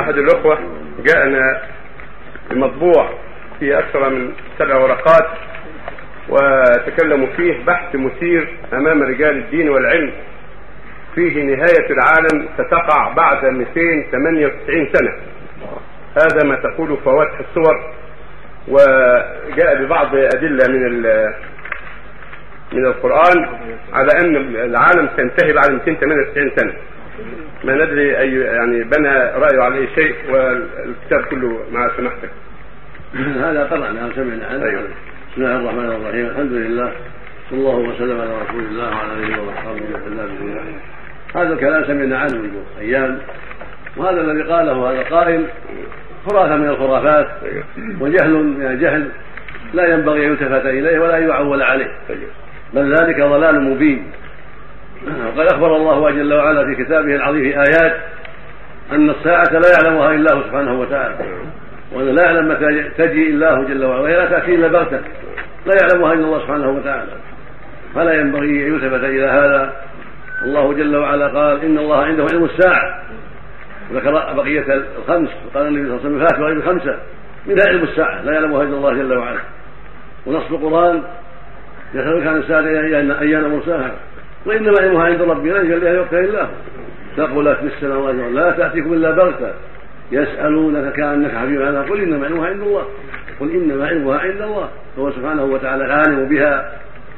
أحد الأخوة جاءنا بمطبوع فيه أكثر من سبع ورقات وتكلموا فيه بحث مثير أمام رجال الدين والعلم. فيه نهاية العالم ستقع بعد 298 سنة. هذا ما تقول فواتح الصور وجاء ببعض أدلة من من القرآن على أن العالم سينتهي بعد 298 سنة. ما ندري أي يعني بنى رأيه على أي شيء والكتاب كله مع سماحتك هذا قرأنا سمعنا عنه أيوة. بسم الله الرحمن الرحيم. الحمد لله. صلى الله وسلم على رسول الله وعلى آله وأصحابه وسلم. هذا الكلام سمعنا عنه منذ أيام. وهذا الذي قاله هذا القائل خرافة من الخرافات. وجهل من الجهل. لا ينبغي أن يلتفت إليه ولا يعول عليه. بل ذلك ضلال مبين. وقد أخبر الله جل وعلا في كتابه العظيم في آيات أن الساعة لا يعلمها إلا الله سبحانه وتعالى. وأنه لا يعلم متى تجي إلا هو جل وعلا وهي لا تأتي إلا بغتة. لا يعلمها إلا الله سبحانه وتعالى. فلا ينبغي أن يلتفت إلى هذا. الله جل وعلا قال إن الله عنده علم الساعة. وذكر بقية الخمس. وقال النبي صلى الله عليه وسلم فات وغير الخمسة. منها علم الساعة. لا يعلمها إلا الله جل وعلا. ونص القرآن يسألك عن الساعة أيان مرساها. وإنما علمها عند ربي لا يجليها وقتها إلا هو. ثقلت في السماوات لا تأتيكم إلا بغتة. يسألونك كأنك حبيب عنها قل إنما علمها عند الله. قل إنما علمها عند الله. فهو سبحانه وتعالى العالم بها.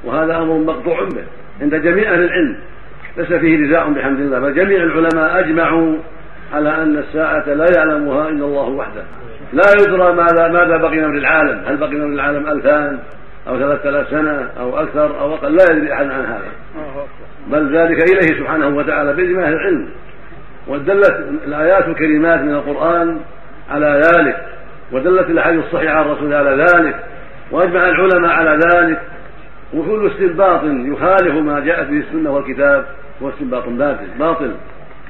وهذا أمر مقطوع به عند جميع أهل العلم. ليس فيه نزاع بحمد الله بل جميع العلماء أجمعوا على أن الساعة لا يعلمها إلا الله وحده. لا يدرى ماذا ماذا بقي من العالم. هل بقي من العالم ألفان؟ أو ثلاثة آلاف سنة أو أكثر أو أقل لا يدري أحد عن هذا. بل ذلك إليه سبحانه وتعالى بإجماع أهل العلم. ودلت الآيات الكريمات من القرآن على ذلك ودلت الأحاديث الصحيحة عن الرسول على ذلك وأجمع العلماء على ذلك. وكل استنباط يخالف ما جاءت به السنة والكتاب هو استنباط باطل باطل.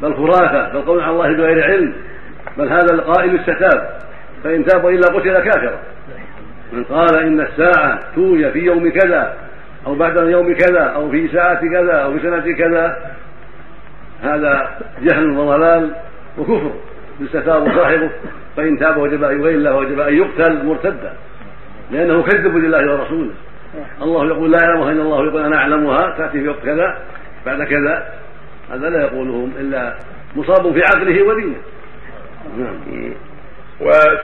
بل خرافة بل قول على الله بغير علم. بل هذا القائل استتاب فإن تاب إلا قتل كافرا. من قال إن الساعة توي في يوم كذا أو بعد يوم كذا أو في ساعة كذا أو في سنة كذا هذا جهل وضلال وكفر. يستتاب صاحبه فإن تاب وجب أن يغير وجب أن يقتل مرتدا لأنه كذب لله ورسوله. الله يقول لا يعلمها إلا الله يقول أنا أعلمها تأتي في وقت كذا بعد كذا. هذا لا يقوله إلا مصاب في عقله ودينه. نعم.